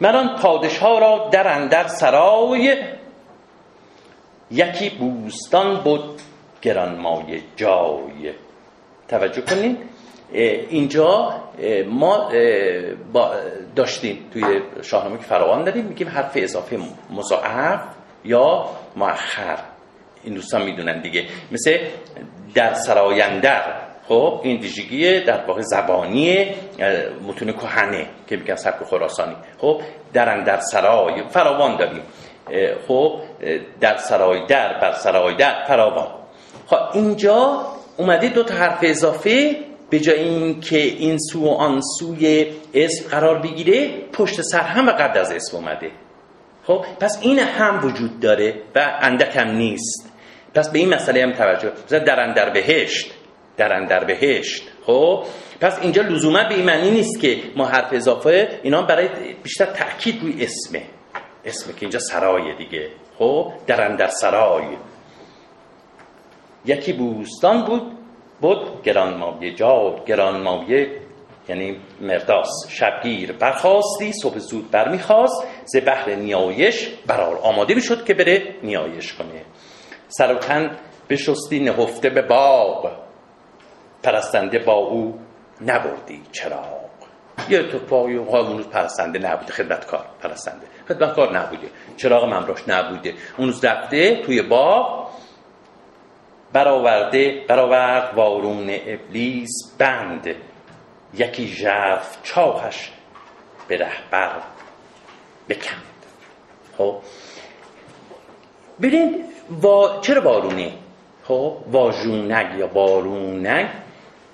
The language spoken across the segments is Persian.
من پادشاه را در اندر سرای یکی بوستان بود گرانمایه جای. توجه کنین اینجا ما داشتیم توی شاهنامه که فراوان داریم میگیم حرف اضافه مضاعف یا مؤخر. این دوستان می‌دونن دیگه. مثل در سرایندر. خب این ویژگی در واقع زبانی متون کهنه که میگن سبک خراسانی. خب در در سرای فراوان داریم. خب در سرای در بر سرای در فراوان. خب اینجا اومده دو تا حرف اضافه به جای اینکه این سو و آن سوی اسم قرار بگیره پشت سر هم و قبل از اسم اومده. خب پس این هم وجود داره و اندک هم نیست. پس به این مسئله هم توجه. در اندر بهشت. در اندر بهشت. خب؟ پس اینجا لزوما به این معنی نیست که ما حرف اضافه اینا برای بیشتر تاکید روی اسمه. اسمه که اینجا سرای دیگه. خب؟ در اندر سرای. یکی بوستان بود بود گرانمایه جا گرانمایه یعنی مرداس. شبگیر برخواستی صبح زود برمیخواست ز بحر نیایش برار آماده می‌شد که بره نیایش کنه. سر و تن بشستی نهفته به باغ. پرستنده با او نبردی. چراغ یه اتفاقی اون پرستنده نبوده خدمتکار پرستنده. خدمتکار نبوده چراغ ممراش نبوده. اون روز رفته توی باغ برآورده برآورد وارون ابلیس بند. یکی ژرف چاهش به رهبر بکند. خب؟ ببین چرا وارونه؟ خب؟ واژونگ یا بارونگ؟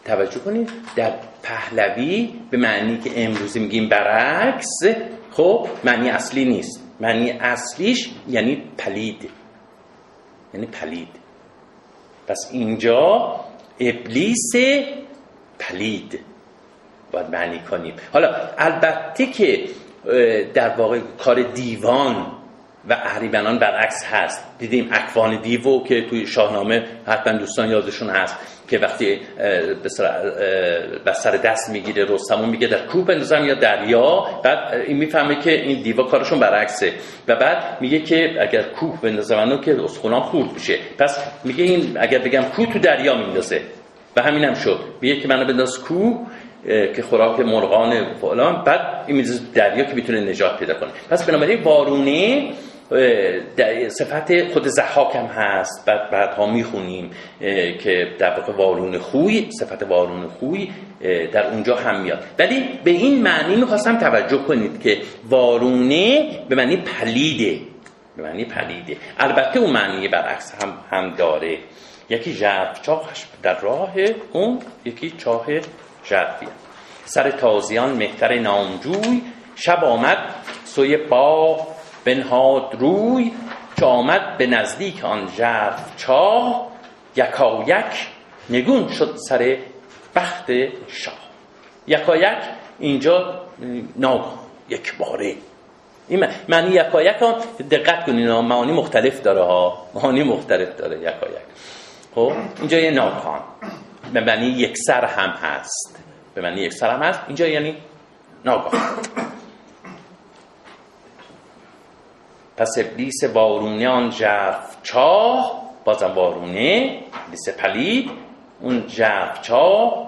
توجه کنید در پهلوی به معنی که امروزی میگیم برعکس خب معنی اصلی نیست. معنی اصلیش یعنی پلید. یعنی پلید. پس اینجا ابلیس پلید. باید معنی کنیم. حالا البته که در واقع کار دیوان و اهریمنان برعکس هست. دیدیم اکوان دیو که توی شاهنامه حتما دوستان یادشون هست که وقتی به سر دست می‌گیره رستمون میگه در کوه بندازم یا دریا؟ بعد این می‌فهمه که این دیوا کارشون برعکسه. و بعد میگه که اگر کوه بندازم منو که اسخونام خورد میشه. پس میگه این اگر بگم کوه تو دریا میندازه. و همینم شد. میگه که منو بنداز کوه که خوراک مرغان فلان. بعد این دریا که می‌تونه نجات پیدا کنه. پس بنابراین صفت خود زحاک هم هست. بعد بعدها می‌خونیم که در واقع وارون خوی صفت وارون خوی در اونجا هم میاد. ولی به این معنی می‌خواستم توجه کنید که وارونه به معنی پلیده. به معنی پلیده. البته اون معنی برعکس هم, هم داره. یکی ژرف چاهش در راه اون یکی چاه ژرفیه. سر تازیان مهتر نامجوی شب آمد سوی با بنهاد روی که آمد به نزدیک آن ژرف چاه یکایک نگون شد سر بخت شاه. یکایک اینجا ناگ یک باره. این معنی یکایک ها دقت کنین معانی مختلف داره ها. معانی مختلف داره یکایک. خب اینجا یه ناگهان به معنی یک سر هم هست. به معنی یک سر هم هست. اینجا یعنی ناگهان پس ابلیس وارونیان جرف چاه بازم وارونه ابلیس پلید اون جرف چاه.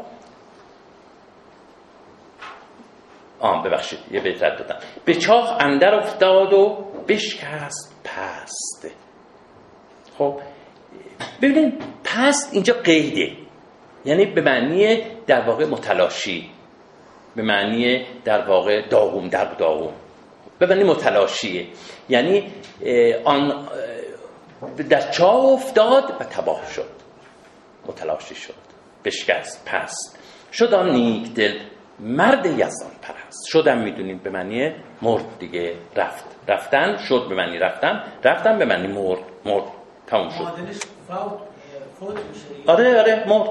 آم ببخشید یه بهتر دادم. به چاه اندر افتاد و بشکست پست. خب ببینید پست اینجا قیده. یعنی به معنی در واقع متلاشی. به معنی در واقع داغوم در داغوم ببینید متلاشیه یعنی آن در چاه افتاد و تباه شد. متلاشی شد. بشکست پس. شد آن نیک دل. مرد یزدان پرست. شدم می‌دونید به معنی مرد دیگه. رفت. رفتن شد به معنی رفتن. رفتن به معنی مرد. مرد. تموم شد. آره آره مرد.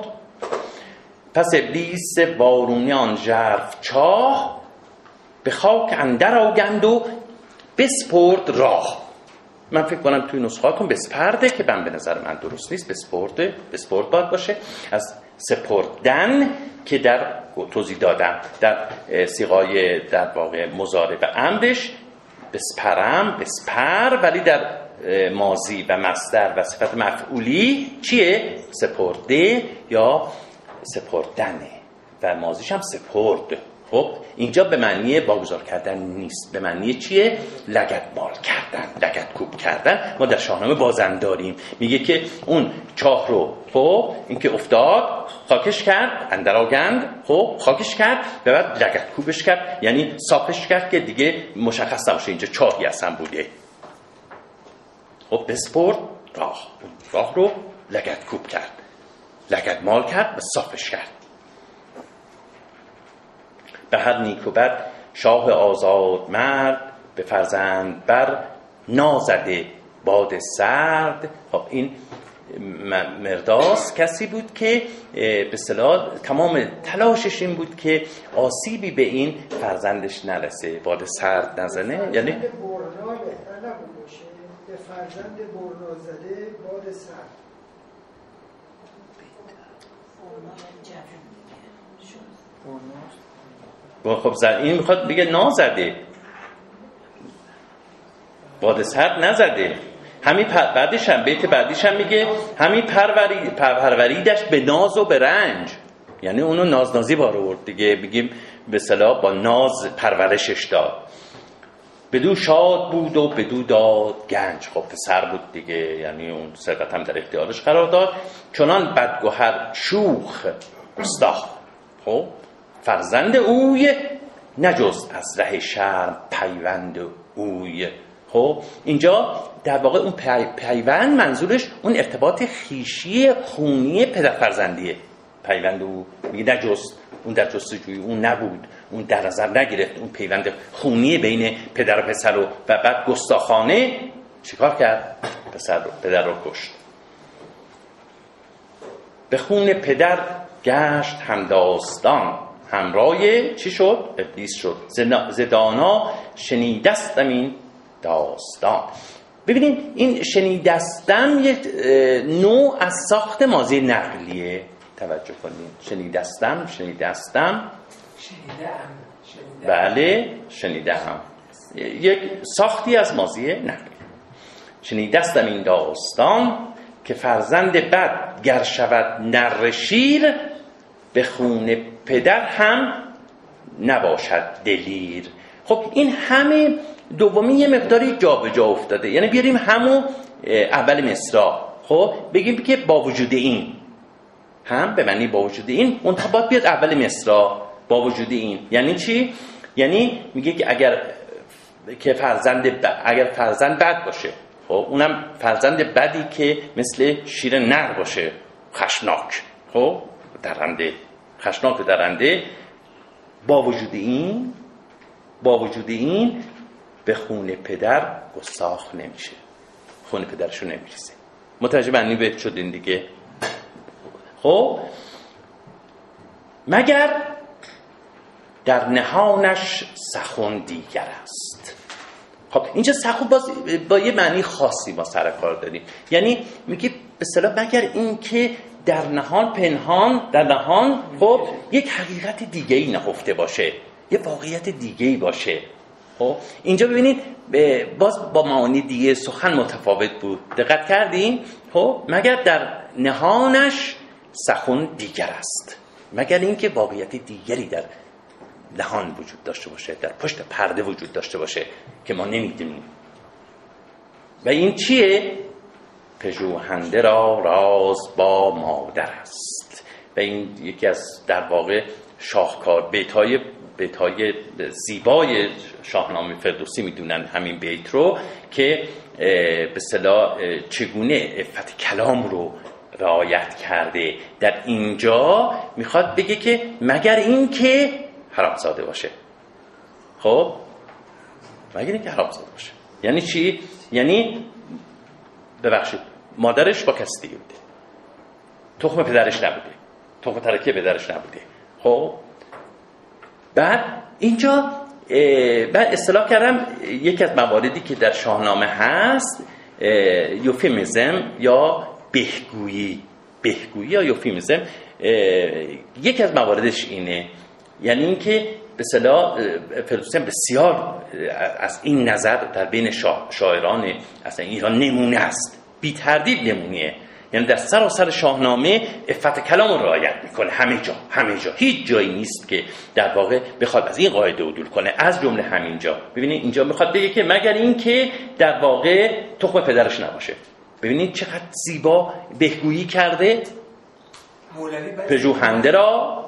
پس ابلیس بارونیان جرف چاه به خاک اندر آگند و بسپرد راه. من فکر کنم توی نسخاتون بسپرده که من به نظر من درست نیست. بسپرده بسپرد باید باشه. از سپردن که در توضیح دادم در سیغای در واقع مزاره و امرش بسپرم بسپر ولی در مازی و مصدر و صفت مفعولی چیه؟ سپرده یا سپردنه. و مازیش هم سپرد. خب اینجا به معنی واگذار کردن نیست. به معنی چیه؟ لگت مال کردن لگت کوب کردن. ما در شاهنامه بازن داریم. میگه که اون چاه رو خب اینکه افتاد خاکش کرد اندراگند خب خاکش کرد و بعد لگت کوبش کرد. یعنی صافش کرد که دیگه مشخص نباشه اینجا چاهی اصلا بوده. خب بسپرد راه راه رو لگت کوب کرد. لگت مال کرد و صافش کرد. به هر نیک و بد شاه آزاد مرد به فرزند بر نازده باد سرد. خب این مرداس کسی بود که به صلاح تمام تلاشش این بود که آسیبی به این فرزندش نرسه باد سرد نزنه. یعنی فرزند برنا زده باد سرد. خب زد. این می‌خواد بگه نازده. باد سرد نزده. همین پر... بعدش هم بیت بعدیش هم میگه همین پروری... پروریدش به ناز و به رنج. یعنی اونو نازنازی بار آورد دیگه. بگیم به صلاح با ناز پرورشش داد. بدو شاد بود و بدو داد گنج. خب پسر بود دیگه. یعنی اون ثروت هم در اختیارش قرار داد. چنان بدگوهر شوخ گستاخ خب؟ فرزند اوی نجست از ره شرم پیوند اوی. خب اینجا در واقع اون پیوند منظورش اون ارتباط خیشی خونی پدر فرزندیه. پیوند او میگه نجست اون در جستجوی اون نبود اون در نظر نگرفت اون پیوند خونی بین پدر و پسر رو. و بعد گستاخانه چیکار کرد؟ پسر رو پدر رو کشت. به خون پدر گشت همداستان. همراه چی شد؟ ابلیس شد. زدانا شنیدستم این داستان. ببینید این شنیدستم یک نوع از ساخت مازی نقلیه توجه کنید. شنیدستم شنیدستم. شنیدم بله شنیدم. یک ساختی از مازی نقلی شنیدستم این داستان که فرزند بد گر شود نر شیر به خون پدر هم نباشد دلیر. خب این همه دومی یه مقداری جابجا جا افتاده. یعنی بیاریم همون اول مصرا. خب بگیم که با وجود این هم به معنی با وجود این اون باید بیاد اول مصرا. با وجود این. یعنی چی؟ یعنی میگه که اگر که فرزند اگر فرزند بد باشه. خب اونم فرزند بدی که مثل شیر نر باشه. خشناک. خب؟ درنده خشناک درنده با وجود این با وجود این به خون پدر گستاخ نمیشه. خون پدرشو نمیریزه. متوجه بنی به شدین دیگه. خب؟ مگر در نهانش سخن دیگر است. خب اینجا سخن باز با یه معنی خاصی ما سر کار داریم. یعنی میگه به صلاح مگر این که در نهان پنهان در نهان خب یک حقیقت دیگه ای نهفته باشه. یه واقعیت دیگه ای باشه. خب اینجا ببینید باز با معانی دیگه سخن متفاوت بود. دقت کردیم خب مگر در نهانش سخن دیگر است؟ مگر اینکه واقعیت دیگری در نهان وجود داشته باشه در پشت پرده وجود داشته باشه که ما نمی‌دونیم. و این چیه؟ پژوهنده را راز با مادر است. و این یکی از در واقع شاهکار بیتای بیتای زیبای شاهنامه فردوسی می‌دونن همین بیت رو که به صلاح چگونه افت کلام رو رعایت کرده. در اینجا می‌خواد بگه که مگر این که حرامزاده باشه. خب؟ مگر این که حرامزاده باشه. یعنی چی؟ یعنی ببخشید. مادرش با کسی دیگه بوده. تخم پدرش نبوده. تخم ترکیه پدرش نبوده. خب؟ بعد اینجا بعد اصطلاح کردم یکی از مواردی که در شاهنامه هست یوفیمیزم یا بهگویی. بهگویی یا یوفیمیزم یکی از مواردش اینه. یعنی اینکه به صلاح بسیار از این نظر در بین شاعران اصلا ایران نمونه است. بی تردید نمونه. یعنی در سراسر شاهنامه افت کلام رو رعایت می‌کنه. همه جا همه جا. هیچ جایی نیست که در واقع بخواد از این قاعده عدول کنه. از جمله همین جا ببینید اینجا می‌خواد بگه که مگر اینکه در واقع تخم پدرش نباشه. ببینید چقدر زیبا بهگویی کرده. پژوهنده را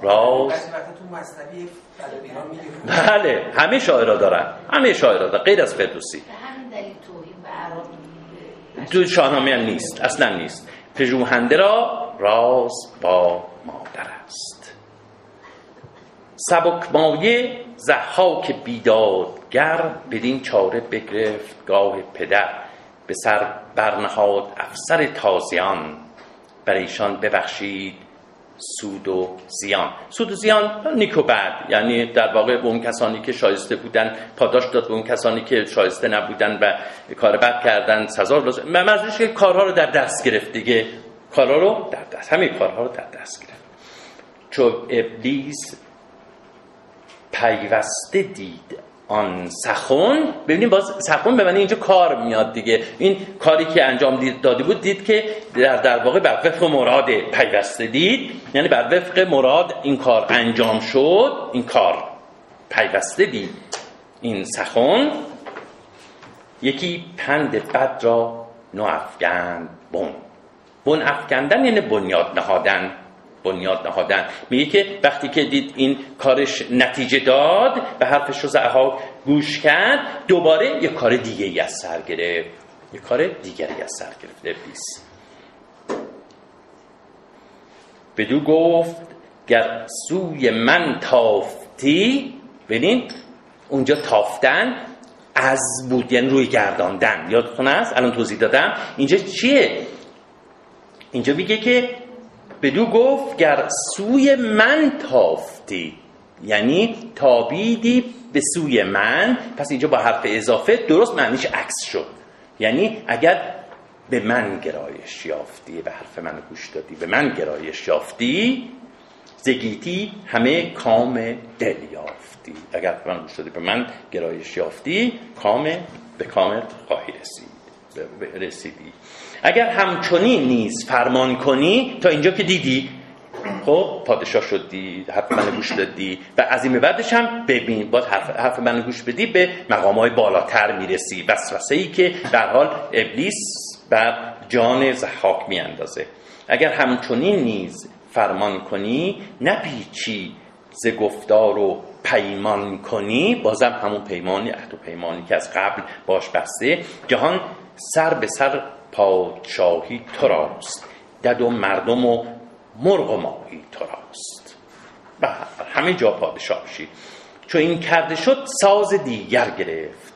بله همه شاعرها دارن. همه شاعرها دارن غیر از فردوسی. تو شاهنامه نیست اصلا نیست. پژوهنده را راز با مادر است. سبک مایه زحاک بیدادگر بدین چاره بگرفت گاه پدر. به سر برنهاد افسر تازیان. بر ایشان ببخشید سود و زیان. سود و زیان نیک و بد. یعنی در واقع به اون کسانی که شایسته بودن پاداش داد به اون کسانی که شایسته نبودن و کار بد کردن سزا لازم منظورش که کارها رو در دست گرفت دیگه. کارها رو در دست. همه کارها رو در دست گرفت. چون ابلیس پیوسته دید آن سخن. ببینیم باز سخن به اینجا کار میاد دیگه. این کاری که انجام داده بود دید که در, در واقع بر وفق مراد پیوسته دید. یعنی بر وفق مراد این کار انجام شد. این کار پیوسته دید. این سخن یکی پند بد را نو افگند بون بن افکندن یعنی بنیاد نهادن. بنیاد نهادن. میگه که وقتی که دید این کارش نتیجه داد به حرفش رو زعها گوش کرد دوباره یه کار دیگه ای از سر گرفت. یه کار دیگری از سر گرفت. ابلیس بدو گفت گر سوی من تافتی ببین اونجا تافتن از بود یعنی روی گرداندن. یادتون است الان توضیح دادم. اینجا چیه؟ اینجا میگه که بدو گفت گر سوی من تافتی. یعنی تابیدی به سوی من. پس اینجا با حرف اضافه درست معنیش عکس شد. یعنی اگر به من گرایش یافتی به حرف من گوش دادی به من گرایش یافتی ز گیتی همه کام دل یافتی. اگر به من گوش دادی به من گرایش یافتی کام به کام خواهی رسید رسیدی. اگر همچنین نیز فرمان کنی تا اینجا که دیدی. خب پادشاه شدی حرف من گوش دادی و از این بعدش هم ببین باید حرف, حرف من گوش بدی به مقام های بالاتر می‌رسی. وسوسه ای که در حال ابلیس بر جان ضحاک میاندازه. اگر همچنین نیز فرمان کنی نپیچی ز گفتار و پیمان کنی بازم همون پیمانی عهد و پیمانی که از قبل باش بسته جهان سر به سر پادشاهی تو راست دد و مردم و مرغ و ماهی تو راست. همه جا پادشاه شید چون این کرده شد ساز دیگر گرفت.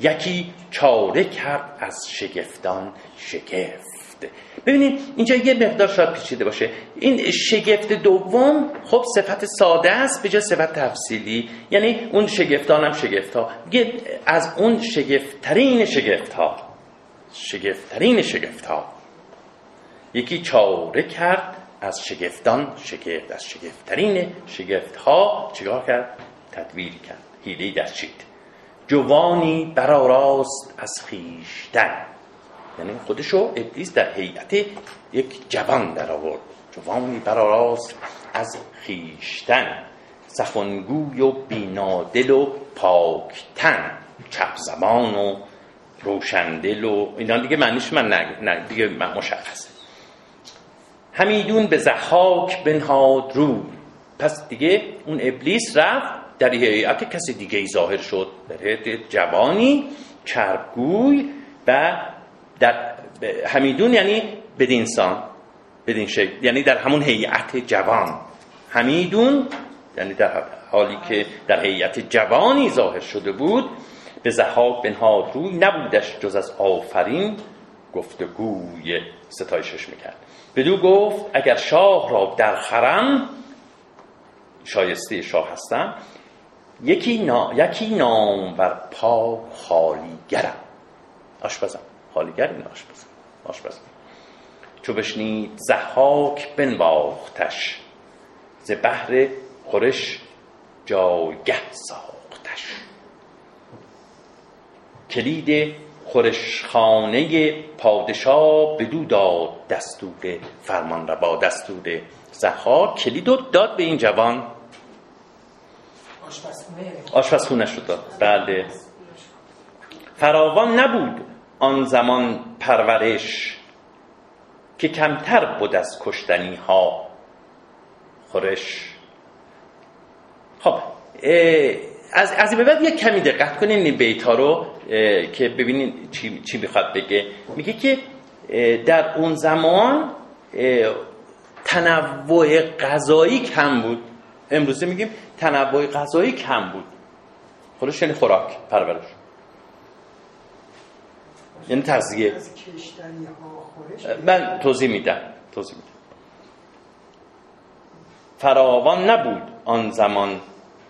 یکی چاره کرد از شگفتان شگفت. ببینید اینجا یه مقدار شاید پیچیده باشه. این شگفت دوم خب صفت ساده است به جای صفت تفصیلی. یعنی اون شگفتان هم شگفت ها از اون شگفتترین شگفت ها شگفتترین شگفت ها یکی چاره کرد از شگفتان شگفت از شگفتترین شگفت ها چیکار کرد؟ تدویر کرد حیله دستشید جوانی براراست از خیشتن. یعنی خودشو ابلیس در هیئت یک جوان در آورد. جوانی براراست از خیشتن. سخنگوی و بینادل و پاکتن. چپ زبان و روشندل و اینا. دیگه معنیش من نه, دیگه من مشخصه. همیدون به زحاک بنهاد رو. پس دیگه اون ابلیس رفت در هیئت کسی دیگه ای ظاهر شد. در هیئت جوانی چربگوی و در همیدون یعنی بدینسان بدین شکل. یعنی در همون هیئت جوان. همیدون یعنی در حالی که در هیئت جوانی ظاهر شده بود به زحاک بنهاد. روی نبودش جز از آفرین گفتگوی ستایشش می‌کرد. بدو گفت اگر شاه را در خرم شایسته شاه هستم یکی, نا... یکی نام بر پا خالیگرم. آشپزم. خالیگر این آشپزم آشپزم. چو بشنید زحاک بنواختش ز بحر خورش جایگه ساختش. کلید خورشخانه پادشاه بدو داد دستور فرمان را با دستور زخار کلید داد به این جوان. آشپزخونه. شد. داد بله. فراوان نبود آن زمان پرورش که کمتر بود از کشتنی ها خورش. خب از از به بعد یک کمی دقت کنین این بیت ها رو که ببینین چی چی می‌خواد بگه. میگه که در اون زمان تنوع غذایی کم بود. امروزه میگیم تنوع غذایی کم بود. خودش یعنی خوراک پرورش. یعنی تغذیه. من توضیح میدم توضیح میدم. فراوان نبود آن زمان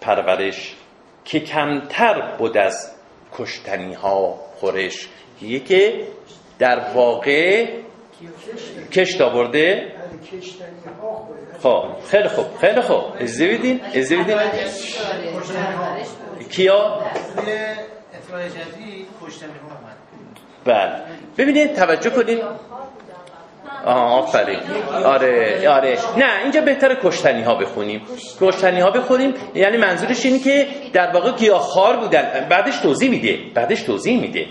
پرورش. که کمتر بود از کشتنی ها خورش که در واقع کشت آورده. خب خیلی خوب خیلی خوب. ازده بیدین ازده بیدین کیا؟ بله. ببینید توجه آفرین. آره آره. نه اینجا بهتر کشتنی ها بخونیم. کشتنی ها بخونیم یعنی منظورش اینه که در واقع گیاهخوار بودن. بعدش توضیح میده بعدش توضیح میده.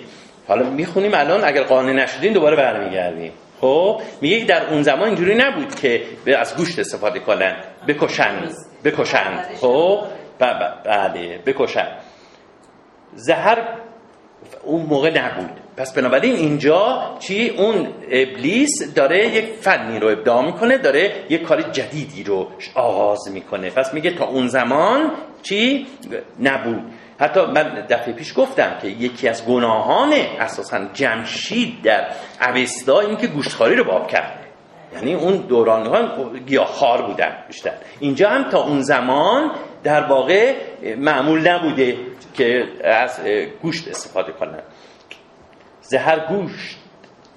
حالا می‌خونیم الان اگر قانع نشدیم دوباره برمیگردیم. خب میگه در اون زمان اینجوری نبود که از گوشت استفاده کنن. بکشند بکشند خب بله بکشند زهر اون موقع نبود. پس بنابراین اینجا چی؟ اون ابلیس داره یک فنی رو ابداع می‌کنه داره یک کار جدیدی رو آغاز می‌کنه. پس میگه تا اون زمان چی؟ نبود. حتی من دفعه پیش گفتم که یکی از گناهان اساسا جمشید در اوستا این که گوشتخاری رو باب کرد یعنی اون دوران ها گیاهخوار بودن بیشتر. اینجا هم تا اون زمان در واقع معمول نبوده که از گوشت استفاده کنن. زهر گوشت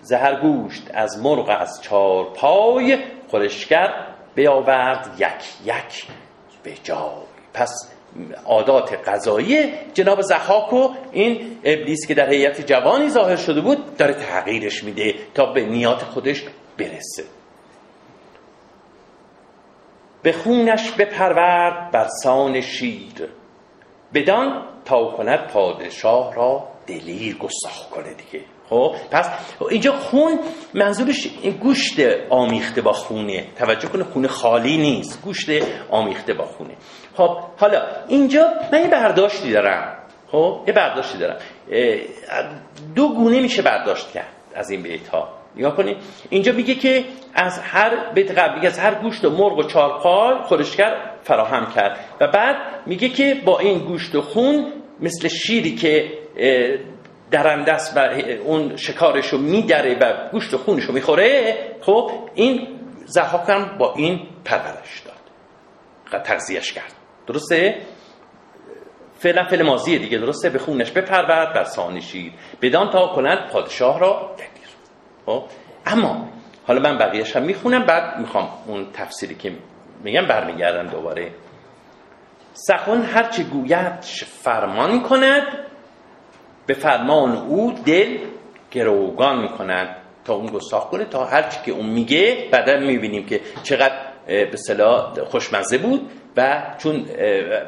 زهر گوشت از مرغ از چار پای خورشگر بیاورد یک یک به جای. پس عادات غذایی جناب زحاک و این ابلیس که در هیئت جوانی ظاهر شده بود داره تغییرش میده تا به نیات خودش برسه. به خونش بپرورد بر سان شیر بدان تا کند پادشاه را دلیر گستاخ کنه دیگه. خب پس اینجا خون منظورش گوشت آمیخته با خونه. توجه کنه خونه خالی نیست گوشت آمیخته با خونه. خب حالا اینجا من یه برداشتی دارم. خب یه برداشتی دارم. دو گونه میشه برداشت کرد از این بیت ها. نگاه کنید اینجا میگه که از هر بیت قبلی از هر گوشت و مرغ و چارپای خورشگر فراهم کرد. و بعد میگه که با این گوشت و خون مثل شیری که درنده است و اون شکارش رو میدره و گوشت و خونش رو می‌خوره خب این زحاک با این پرورش داد. تغذیهش کرد. درسته؟ فعلا فعل ماضیه دیگه درسته؟ به خونش بپرورد بر سانشید بدان تا کنند پادشاه را دگیر خب؟ اما حالا من بقیهش هم می‌خونم بعد می‌خوام اون تفسیری که میگم برمیگردم دوباره. سخن هرچه گوید فرمان کند به فرمان او دل گروگان می‌کنند تا اون گستاخ کنه تا هرچی که اون میگه بعدا می‌بینیم که چقدر به صلاح خوشمزه بود و چون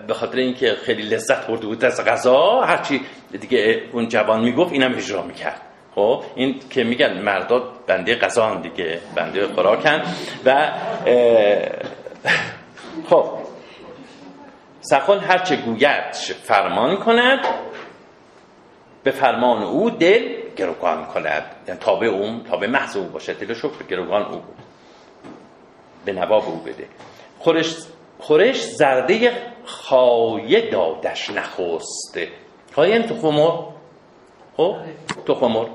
به خاطر اینکه خیلی لذت برده بود از غذا هرچی دیگه اون جوان می‌گفت اینم اجرا می‌کرد. خب این که میگن مرداد بنده غذا دیگه بنده خوراکن و خب سخن هرچه گوید فرمان کند به فرمان او دل گروگان کند. یعنی تابع اون تابع محض او باشه. دلش گروگان او بود. به نواب او بده. خورش, خورش زرده خایه دادش نخوسته خایه این تخم خب؟ تخم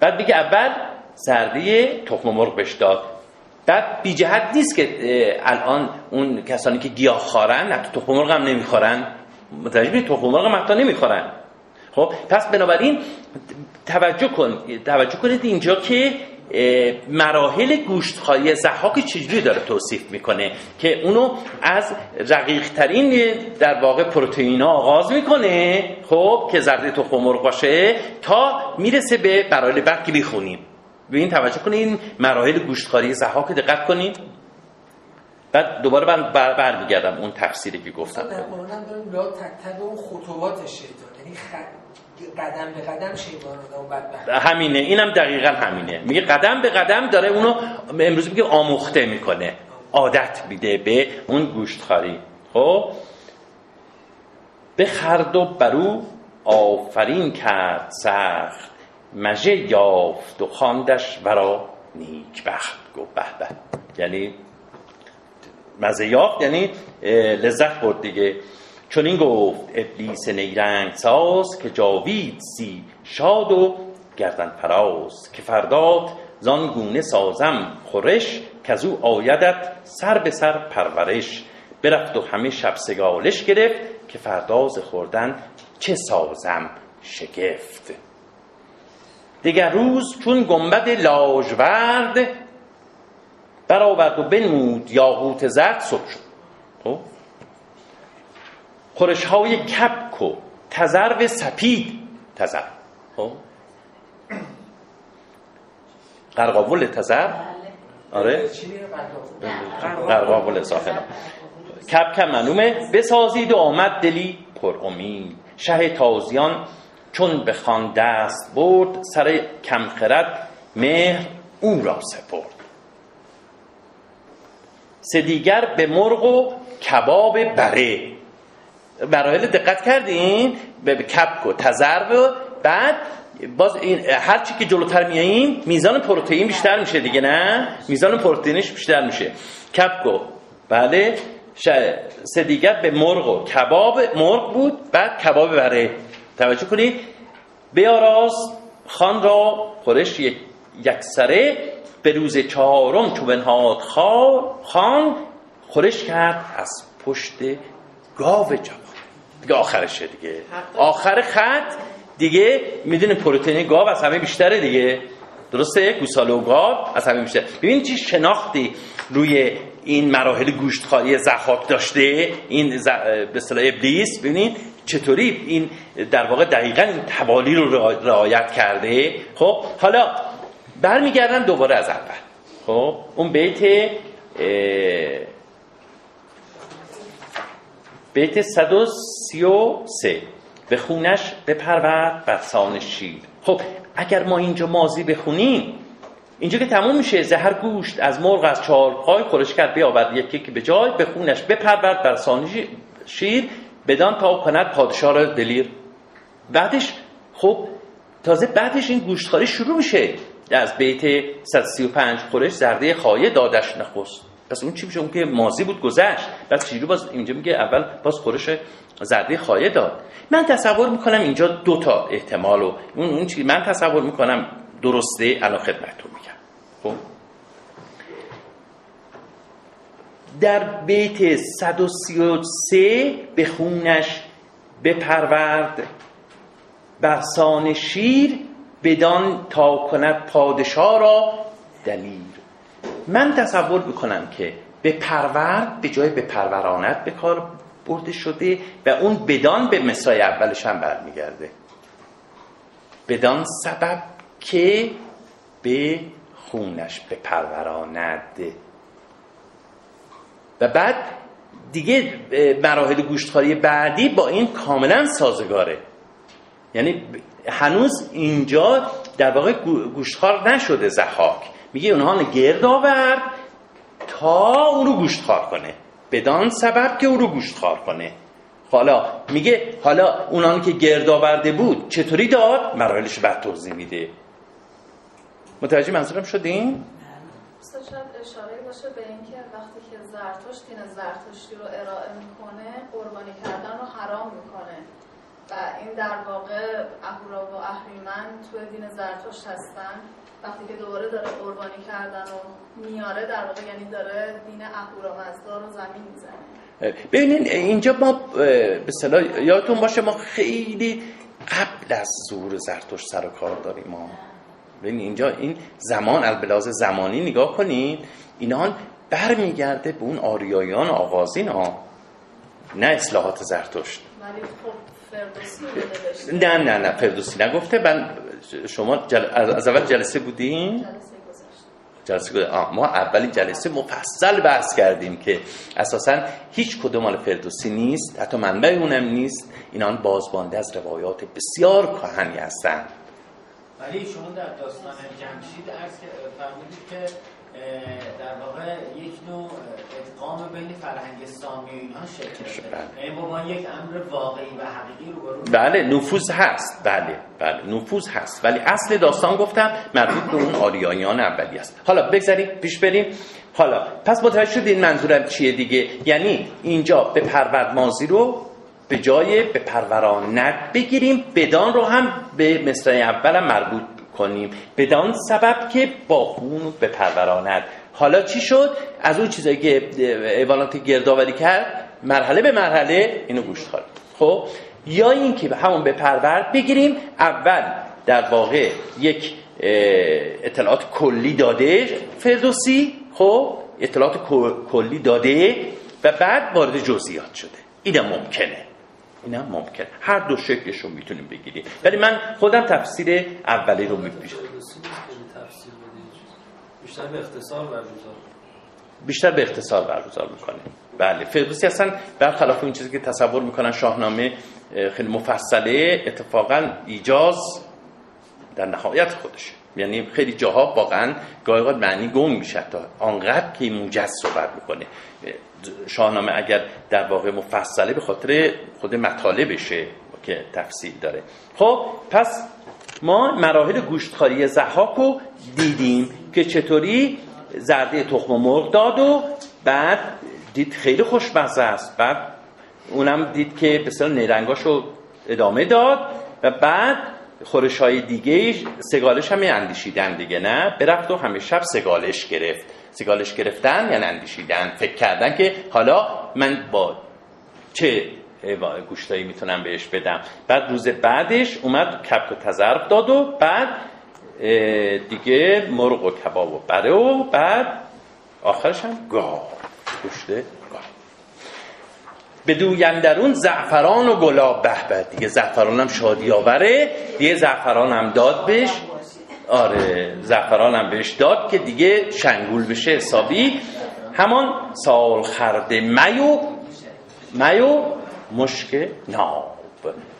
بعد بگه اول زرده تخم مرغ بهش داد. بعد بی جهت نیست که الان اون کسانی که گیاه خارن حتی تخم مرغ هم نمی‌خورن. متوجه تخم مرغ هم حتی نمی‌خورن. خب پس بنابراین توجه کن توجه کنید اینجا که مراحل گوشتخواری زحاک چجوری داره توصیف می‌کنه که اونو از رقیق ترین در واقع پروتئین آغاز می‌کنه خب که زرده تخم مرغ باشه تا می‌رسه به مراحل بعد که بخونیم به این توجه کنین مراحل گوشتخواری زحاک دقت کنین بعد دوباره من بر برمیگردم اون تفسیری که گفتم. لا تک تک اون خطوات شیطان. یعنی قدم به قدم شیطان رو بدبخت. همینه اینم دقیقا همینه. میگه قدم به قدم داره اونو امروز میگه آموخته می‌کنه. عادت میده به اون گوشتخاری خب؟ به خرد و برو آفرین کرد سخت. مژه یافت و خواندش ورا نیک بخت گفت به به. یعنی مزه یافت یعنی لذت برد دیگه. چون این گفت ابلیس نیرنگ ساز که جاوید سی شاد و گردن فراز که فرداد زان گونه سازم خورش که از او آیدت سر به سر پرورش. برفت و همه شب سگالش گرفت که فرداز خوردن چه سازم شگفت. دیگر روز چون گنبد لاژورد برآورد و بنمود یاقوت زرد صبح شد. خب؟ خورش های کپک و تزرو سپید. تزر خب؟ قرقاول تزر آره. قرقاول ساخنه کپک معلومه. بسازید و آمد دلی پر امید. شه تازیان چون به خان دست برد سر کمخرد مهر او را سپرد. سه دیگر به مرغ و کباب بره. مراحل دقت کردین؟ به کپک و تزرب و بعد باز این هر چی که جلوتر میاییم میزان پروتئین بیشتر میشه دیگه نه؟ میزان پروتئینش بیشتر میشه. کپکو بله. سه دیگر به مرغ و کباب. مرغ بود بعد کباب بره. توجه کنید. بیاراز خان را خورش یک سره به روز چهارم چو بنهاد خان خورش کرد از پشت گاو جوان دیگه آخرشه دیگه. آخر خط دیگه می‌دونه پروتئین گاو از همه بیشتره دیگه. درسته؟ گوساله و گاو از همه بیشتر. ببین چی شناختی روی این مراحل گوشتخواری زخاک داشته این ز... به اصطلاح ابلیس. ببینید چطوری این در واقع دقیقا این توالی رو رعایت کرده. خب حالا برمیگردم دوباره از اول. خب اون بیت بیت 133 به خونش بپرورد بر شیر. خب اگر ما اینجا مازی بخونیم اینجا که تموم میشه زهر گوشت از مرغ از پای خورش کرد بیاورد یکی که به جای به خونش بپرورد بر شیر بدان تا کند پادشاه را دلیر. بعدش خب تازه بعدش این گوشتخاری شروع میشه. از بیت 135 خورش زرده خایه دادش نخست. پس اون چی میشه؟ اون که مازی بود گذشت. بعد چجوری باز اینجا میگه اول باز خورش زرده خایه داد. من تصور می‌کنم اینجا دو تا احتمال و اون اون چی من تصور می‌کنم درسته الان خدمتتون میگم. خب؟ در بیت 133 به خونش بپرورد. برسان شیر بدان تا کند پادشاه را دلیر من تصور می‌کنم که بپرورد به جای بپروراند به کار برده شده و اون بدان به مصراع اولش هم برمیگرده. بدان سبب که به خونش بپروراند و بعد دیگه مراحل گوشتخواری بعدی با این کاملا سازگاره. یعنی هنوز اینجا در واقع گوشتخوار نشده زخاک میگه اونها گرد آورد تا اون رو گوشتخوار کنه. بدان سبب که اون رو گوشتخوار کنه. حالا میگه حالا اونان که گرد آورده بود چطوری داد؟ مراحلش بعد توضیح میده. متوجه منظورم شدین؟ شاید اشاره باشه به اینکه وقتی که زرتشت دین زرتشتی رو ارائه می‌کنه قربانی کردن رو حرام می‌کنه. و این در واقع اهورا و اهریمن توی دین زرتشت هستن. وقتی که دوباره داره قربانی کردن و میاره در واقع یعنی داره دین اهورا مزدا رو زمین می‌زنه. ببینین اینجا ما به صلاح یادتون باشه ما خیلی قبل از ظهور زرتشت سر و کار داریم. ما ببین اینجا این زمان البلاز زمانی نگاه کنین. اینان برمیگرده به اون آریایان آغازین ها نه اصلاحات زرتشت. ولی خب فردوسی نه نه نه فردوسی نگفته. من شما جل... از اول جلسه بودین؟ جلسه. آه، ما اولین جلسه مفصل بحث کردیم که اساسا هیچ کدوم مال فردوسی نیست حتی منبع اونم نیست. اینان بازمانده از روایات بسیار کهنی هستند ولی شما در داستان جمشید عرض فرمودید که در واقع یک نوع ادغام بین فرهنگ سامی و اینها شکل بله. داده یعنی با یک امر واقعی و حقیقی رو بله نفوذ هست. بله بله نفوذ هست. ولی اصل داستان گفتم مربوط به اون آریایان اولی است. حالا بگذاریم پیش بریم. حالا پس متوجه شدین منظورم چیه دیگه؟ یعنی اینجا به پروردمازی رو به جای به پروراند بگیریم بدان رو هم به مصرع اولم مربوط کنیم. بدان سبب که با خون به پروراند حالا چی شد؟ از اون چیزایی که ایوانات گردآوری کرد مرحله به مرحله اینو گوش خواهد خب؟ یا اینکه به همون به پرورد بگیریم اول در واقع یک اطلاعات کلی داده فردوسی خب؟ اطلاعات کل- کلی داده و بعد وارد جزئیات شده. اینم ممکنه. اینم ممکنه هر دو شکلش رو می‌تونیم بگیریم. ولی من خودم تفسیر اولی رو میپیشم. بیشتر به اختصار برگزار. بیشتر به اختصار برگزار می‌کنه بله. فردوسی اصلا برخلاف این چیزی که تصور می‌کنن شاهنامه اه، خیلی مفصله اتفاقا ایجاز در نهایت خودشه یعنی خیلی جاها واقعا گاهی معنی گم میشه. تا آنقدر که موجز صحبت می‌کنه. شاهنامه اگر در واقع مفصله به خاطر خود مطالبشه که تفصیل داره. خب پس ما مراحل گوشتخاری زحاک رو دیدیم که چطوری زرده تخم مرغ داد و بعد دید خیلی خوشمزه است. بعد اونم دید که بسیار نیرنگاش رو ادامه داد و بعد خورش های دیگه سگالش هم اندیشیدن دیگه نه؟ برفت و همه شب سگالش گرفت. سگالش گرفتن یعنی اندیشیدن فکر کردن که حالا من با چه گوشتایی می‌تونم بهش بدم. بعد روز بعدش اومد کبک و تزرق داد و بعد دیگه مرغ و کباب و بره و بعد آخرش هم گاو گوشت گاو. بدویندرون زعفران و گلاب به دیگه زعفران هم شادی آوره. دیگه زعفران هم داد بهش. آره زعفران هم بهش داد که دیگه شنگول بشه حسابی. همان سال خرده میو میو مشک ناب.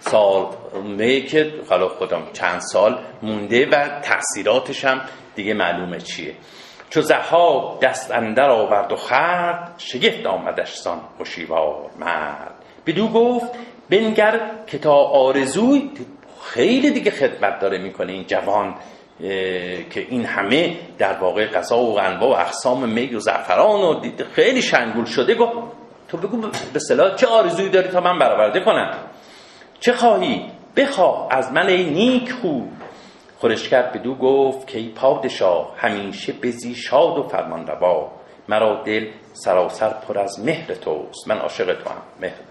سال می که حالا خودم چند سال مونده و تأثیراتش هم دیگه معلومه چیه. چو زها دست اندر آورد و خرد شگفت آمدش سان هوشیوار مرد. بدو گفت بنگر که تا آرزوی خیلی دیگه خدمت داره می‌کنه این جوان. که این همه در واقع غذا و انواع و اقسام می و زعفران و دید خیلی شنگول شده. گفت تو بگو به صلاح چه آرزویی داری تا من برآورده کنم؟ چه خواهی؟ بخواه. از من ای نیک خو. خورش کرد بدو گفت که ای پادشاه همیشه بزی شاد و فرمان روا مرا دل سراسر پر از مهر توست. من عاشق تو هم مهر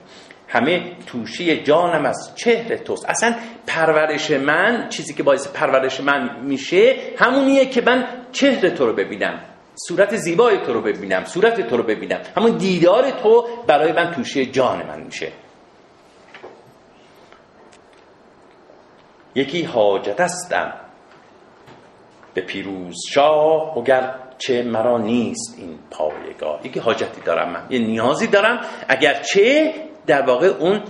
همه توشی جانم از چهر توست. اصلا پرورش من چیزی که باعث پرورش من میشه همونیه که من چهر تو رو ببینم صورت زیبای تو رو ببینم صورت تو رو ببینم. همون دیدار تو برای من توشی جان من میشه. یکی حاجت استم. به پیروز شاه اگر چه مرا نیست این پایگاه؟ یکی حاجتی دارم من. یه نیازی دارم. اگر چه در واقع اون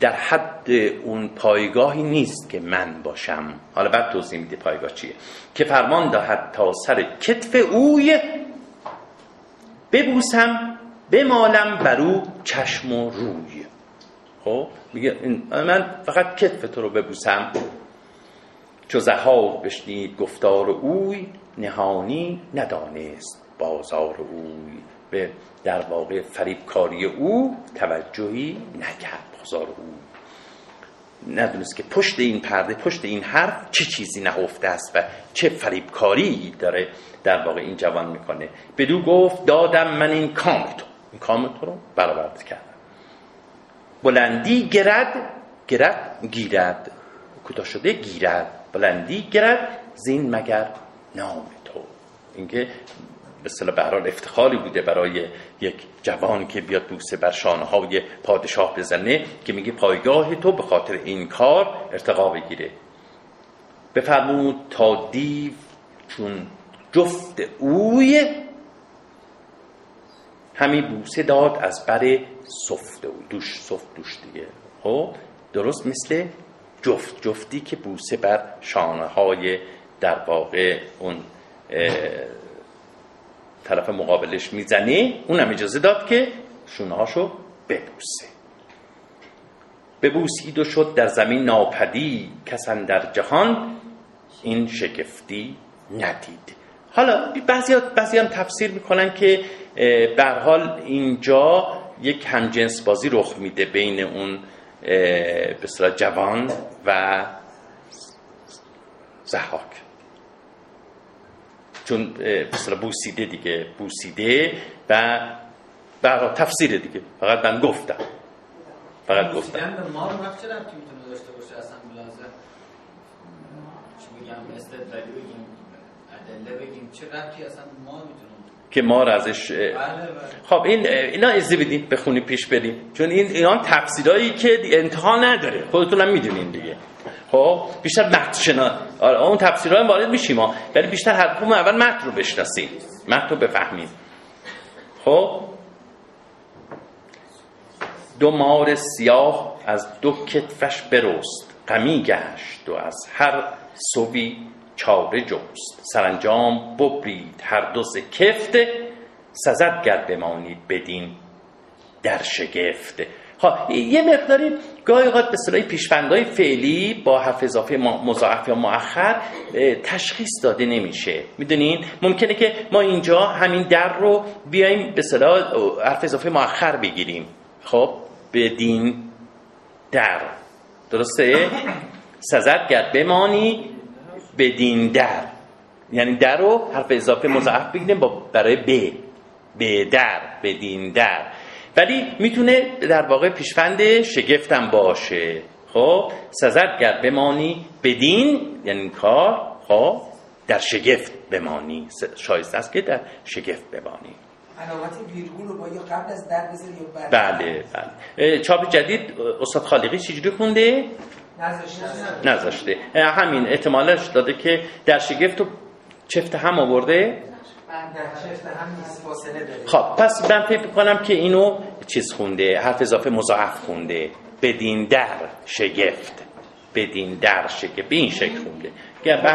در حد اون پایگاهی نیست که من باشم. حالا بعد توضیح میده پایگاه چیه. که فرمان دهد تا سر کتف اوی ببوسم بمالم بر او چشم و روی. خب؟ میگه من فقط کتف تو رو ببوسم. چو زهاق بشنید گفتار اوی نهانی ندانست بازار اوی. به در واقع فریبکاری او توجهی نکرد بازار او. ندونست که پشت این پرده پشت این حرف چه چیزی نهفته است و چه فریبکاری داره در واقع این جوان می‌کنه. بدو گفت دادم من این کام تو این کام تو رو برآورده کردم. بلندی گرد گرد گیرد. کوتاه شده گیرد. بلندی گرد زین مگر نام تو. اینکه به به افتخاری بوده برای یک جوان که بیاد بوسه بر شانه های پادشاه بزنه که میگه پایگاه تو به خاطر این کار ارتقا بگیره. بفرمود تا دیو چون جفت اوی همی بوسه داد از بر سفت اوی دوش سفت دوش دیگه. خب درست مثل جفت جفتی که بوسه بر شانه های در واقع اون طرف مقابلش می‌زنه اونم اجازه داد که شونه هاشو ببوسه ببوسید و شد در زمین ناپدی کسان در جهان این شگفتی ندید. حالا بعضی بعضی هم تفسیر می‌کنن که به حال اینجا یک همجنس بازی رخ میده بین اون به جوان و زحاک. چون اصطلاح بوسیده دیگه بوسیده و برای تفسیر دیگه. فقط من گفتم. فقط گفتم. ما رو وقت چه ربطی می‌تونه داشته باشه اصلا لازم چی بگم استدلالی بگیم ادله بگیم چه ربطی اصلا ما می‌تونه؟ که ما رو ازش بله بله. خب این اینا اجازه بدیم بخونیم پیش بریم. چون این اینا تفسیرایی که انتها نداره. خودتون هم می‌دونین دیگه. خب بیشتر متن شنا آره اون تفسیرها وارد میشیم ولی بیشتر حرفمون اول متن رو بشناسیم. متن رو بفهمیم. خب؟ دو مار سیاه از دو کتفش برست غمی گشت و از هر سوی چاره جست. سرانجام ببرید هر دو ز کفت. سزد گر بمانید بدین در شگفت. ها یه مقداری گاهی اوقات به صلاح پیشبندهای فعلی با حرف اضافه مضاعف یا مؤخر تشخیص داده نمیشه. می‌دونین؟ ممکنه که ما اینجا همین در رو بیایم به صلاح حرف اضافه مؤخر بگیریم. خب بدین در. درسته؟ سزد گرد بمانی بدین در. یعنی در رو حرف اضافه مضاعف بگیریم با برای ب به در. بدین در. ولی می‌تونه در واقع پیشفند شگفتم باشه. خب سزد گرد بمانی بدین یعنی این کار خب در شگفت بمانی. شایسته است که در شگفت بمانی. علامت ویرگول رو با یا قبل از در بذاری یا بعد؟ بله بله. چاپ جدید استاد خالقی چجوری خونده؟ نذاشته. همین احتمالش داده که در شگفت و چفت هم آورده؟ خب پس من فکر می‌کنم که اینو چیز خونده حرف اضافه مضاعف خونده. بدین در شگفت بدین در شگفت به این شکل خونده. که به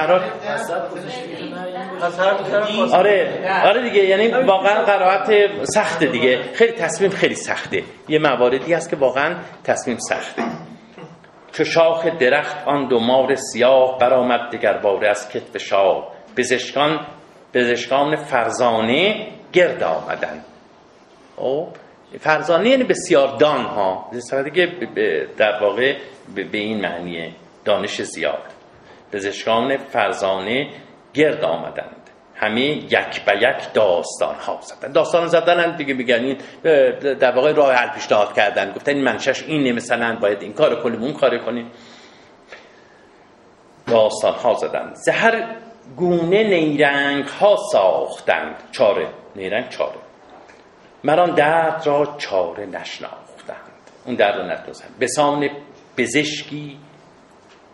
آره آره دیگه یعنی واقعا قرائت سخته دیگه. خیلی تصمیم خیلی سخته. یه مواردی هست که واقعا تصمیم سخته. چو شاخ درخت آن دو مار سیاه برآمد دگر باره از کتف شاه. پزشکان پزشکان فرزانه گرد آمدن. او فرزانه یعنی بسیار دان ها در واقع به این معنیه دانش زیاد. پزشکان فرزانه گرد آمدند. همه یک به یک داستان ها زدن. داستان زدن دیگه میگن در واقع راه حل پیشنهاد کردن. گفتن این منشش اینه مثلا باید این کار کنیم اون کار کنیم. داستان ها زدند زهر گونه نیرنگ ها ساختند. چاره. نیرنگ چاره. مران درد را چاره نشناختند. اون درد را نشناختند بسان پزشکی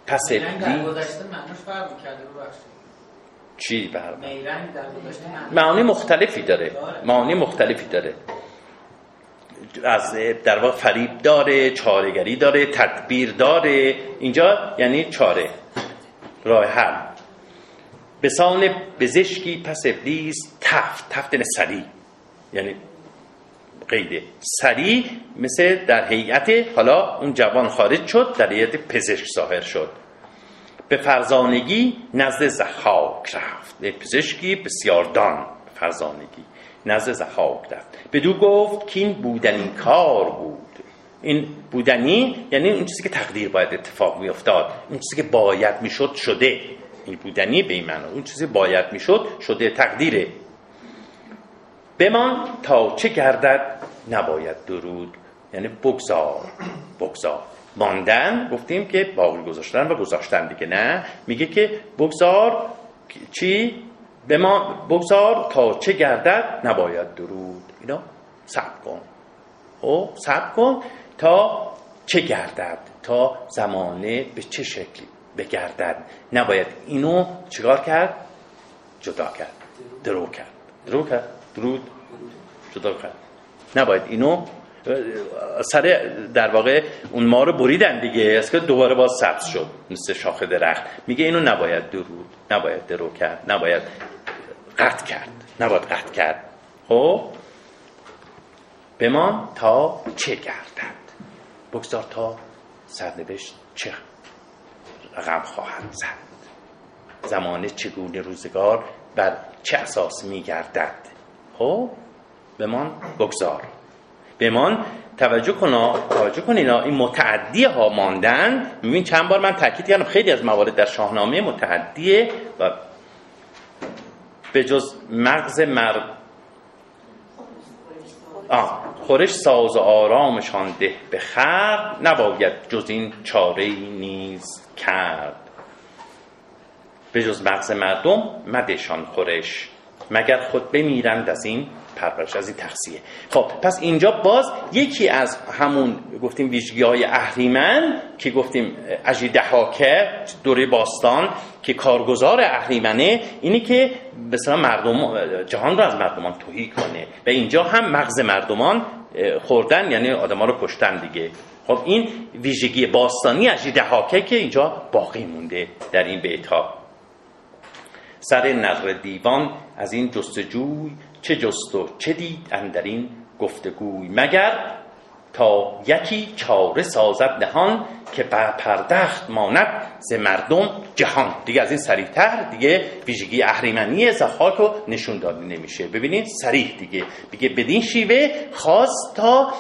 پس نیرنگ در گذشته فرق می‌کرده رو بخشید چی برم معانی مختلفی داره. معانی مختلفی داره. از در واقع فریب داره چارهگری داره تدبیر داره. اینجا یعنی چاره. راه حل. بسان بزشکی پس ابلیس تفت تفت یعنی سری یعنی قیده سری مثل در هیئت حالا اون جوان خارج شد در هیئت پزشک ظاهر شد. به فرزانگی نزد زخاک رفت. به پزشکی بسیار دان فرزانگی نزد زخاک رفت. بدو گفت که این بودنی کار بود. این بودنی یعنی اون چیزی که تقدیر باید اتفاق می افتاد اون چیزی که باید می‌شد شده. بودنی به این معنا. اون چیزی باید می‌شد شده تقدیره. بمان تا چه گردد نباید درود. یعنی بگذار بگذار. ماندن گفتیم که باقی گذاشتن و گذاشتن دیگه نه. میگه که بگذار چی؟ به ما بگذار تا چه گردد نباید درود. اینا صبر کن. او صبر کن تا چه گردد تا زمانه به چه شکلی. بگردد. نباید اینو چیکار کرد؟ جدا کرد. درو کرد. درو کرد. درود. جدا کرد. نباید اینو سر در واقع اون ما رو بریدن دیگه. از که دوباره باز سبز شد. مثل شاخه درخت. میگه اینو نباید درود. نباید درو کرد. نباید قطع کرد. نباید قطع کرد. خب؟ بمان تا چه گردد؟ بگذار تا سرنوشت چه رقم خواهد زد. زمانه چگونه روزگار بر چه اساس میگردد؟ خب بمان بگذار. بمان توجه کن توجه کن اینا این متعدی ها ماندن. میبین چند بار من تاکید کردم خیلی از موارد در شاهنامه متعدیه و به جز مغز مرد آه خورش ساز و آرامشان ده به خرد نباید جز این چاره نیز کرد. به جز مغز مردم مدشان خورش مگر خود بمیرند از این پرورش از این تخصیه خب پس اینجا باز یکی از همون گفتیم ویژگی های اهریمن که گفتیم اجی دهاکه دوره باستان که کارگزار اهریمنه اینی که مثلا مردم جهان رو از مردمان توهی کنه. و اینجا هم مغز مردمان خوردن یعنی آدما رو کشتن دیگه. خب این ویژگی باستانی اجی دهاکه که اینجا باقی مونده در این بیت ها سر نظر دیوان از این جستجوی چه جست و چه دید اندرین گفتگوی. مگر تا یکی چاره سازد نهان که پردخت ماند ز مردم جهان. دیگه از این سریعتر دیگه ویژگی اهریمنی زخاک رو نشون داده نمیشه. ببینید سریح دیگه. بگه بدین شیوه خواست تا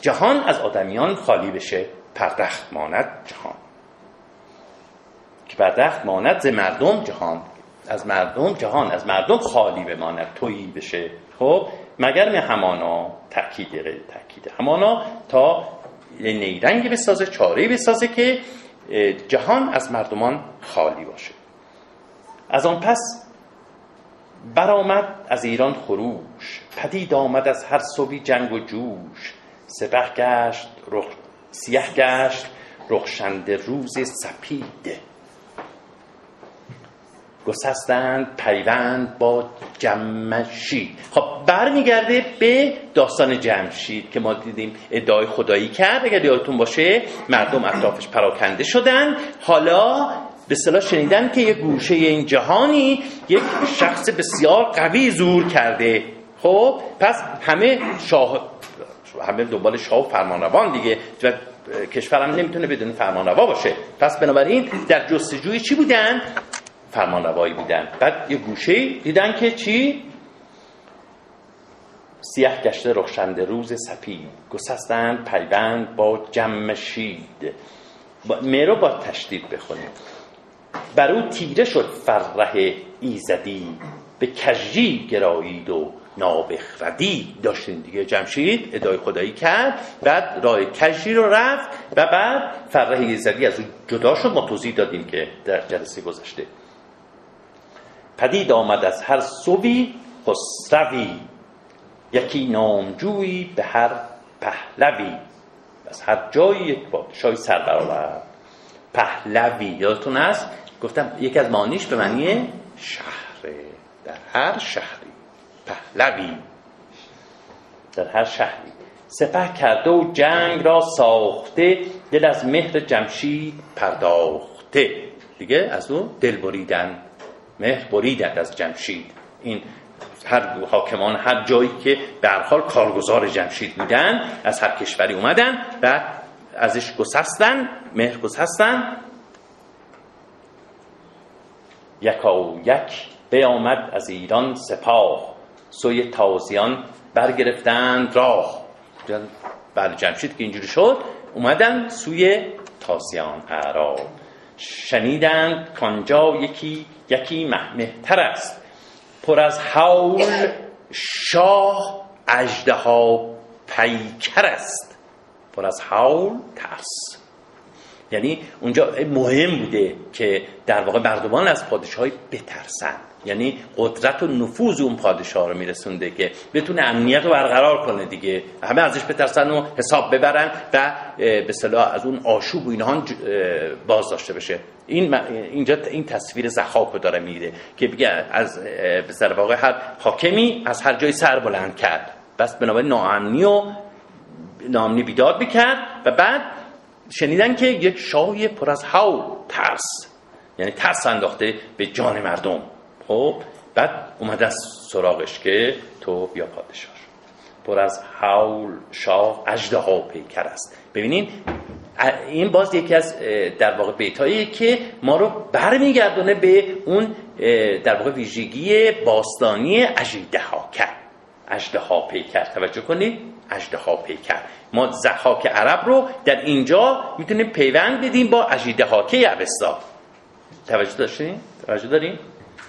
جهان از آدمیان خالی بشه. پردخت ماند جهان. که پردخت ماند ز مردم جهان. از مردم جهان. از مردم خالی بماند. تویی بشه. خب؟ مگر می همانا تأکید غیر تأکیده همانا تا نیرنگی بسازه چاره بسازه که جهان از مردمان خالی باشه. از آن پس برآمد از ایران خروش پدید آمد از هر صبحی جنگ و جوش. سپه گشت رخ سیه گشت رخشنده روز سپیده گسستند پیوند با جمشید. خب برمیگرده به داستان جمشید که ما دیدیم ادعای خدایی کرد. اگر یادتون باشه مردم اطرافش پراکنده شدن. حالا به صلاح شنیدن که یک گوشه این جهانی یک شخص بسیار قوی زور کرده. خب پس همه شاه همه دنبال شاه و فرمانروان دیگه. و کشورم نمی‌تونه بدون فرمانروا باشه. پس بنابراین در جستجوی چی بودن؟ فرمانروایی بودن بعد یه گوشه دیدن که چی؟ سیاه گشته رخشنده روز سپید. گسستند پیوند با جمشید میرو با تشدید بخونیم. بر او تیره شد فرح ایزدی. به کجی گرایید و نابخردی داشتین دیگه جمشید ادای خدایی کرد. بعد راه کجی رو رفت و بعد فرح ایزدی از او جدا شد. ما توضیح دادیم که در جلسه گذشته. پدید آمد از هر صبی خسروی یکی نامجویی به هر پهلوی. از هر جایی یک پادشاهی سر برآورد. پهلوی یادتون هست؟ گفتم یکی از معنیش به معنی شهره در هر شهری. پهلوی. در هر شهری. سپه کرده و جنگ را ساخته. دل از مهر جمشید پرداخته. دیگه از اون دل بریدن. مهر بریدند از جمشید. این هر حاکمان هر جایی که به حال کارگزار جمشید بودن از هر کشوری اومدن و ازش گسستن مهر گسستن. یکا یک بیامد از ایران سپاه. سوی تازیان برگرفتند راه. بعد جمشید که اینجوری شد اومدن سوی تازیان اعراب شنیدند کانجا یکی یکی محمهتر است. پر از حول شاه اجده ها پیکر است. پر از حول ترس. یعنی اونجا مهم بوده که در واقع مردمان از پادشاهی بترسن یعنی قدرت و نفوذ اون پادشاه رو میرسونده که بتونه امنیت رو برقرار کنه دیگه. همه ازش بترسن و حساب ببرن و به صلاح از اون آشوب و اینها باز داشته بشه. این اینجا این تصویر زخاک رو داره میده که بگه از به واقع هر حاکمی از هر جای سر بلند کرد. بس بنابراین ناامنی و ناامنی بیداد بکرد و بعد شنیدن که یک شاه پر از حول ترس یعنی ترس انداخته به جان مردم. خب بعد اومده از سراغش که تو بیا پادشاه پر از حول شاه اجده ها پیکر است. ببینین این باز یکی از در واقع بیتایی که ما رو برمیگردونه به اون در واقع ویژگی باستانی اجده ها کرد اجده ها پیکر. توجه کنید اجده ها پیکر. ما زحاک عرب رو در اینجا می‌تونیم پیوند بدیم با اجیده ها که توجه داشتیم؟ توجه داریم؟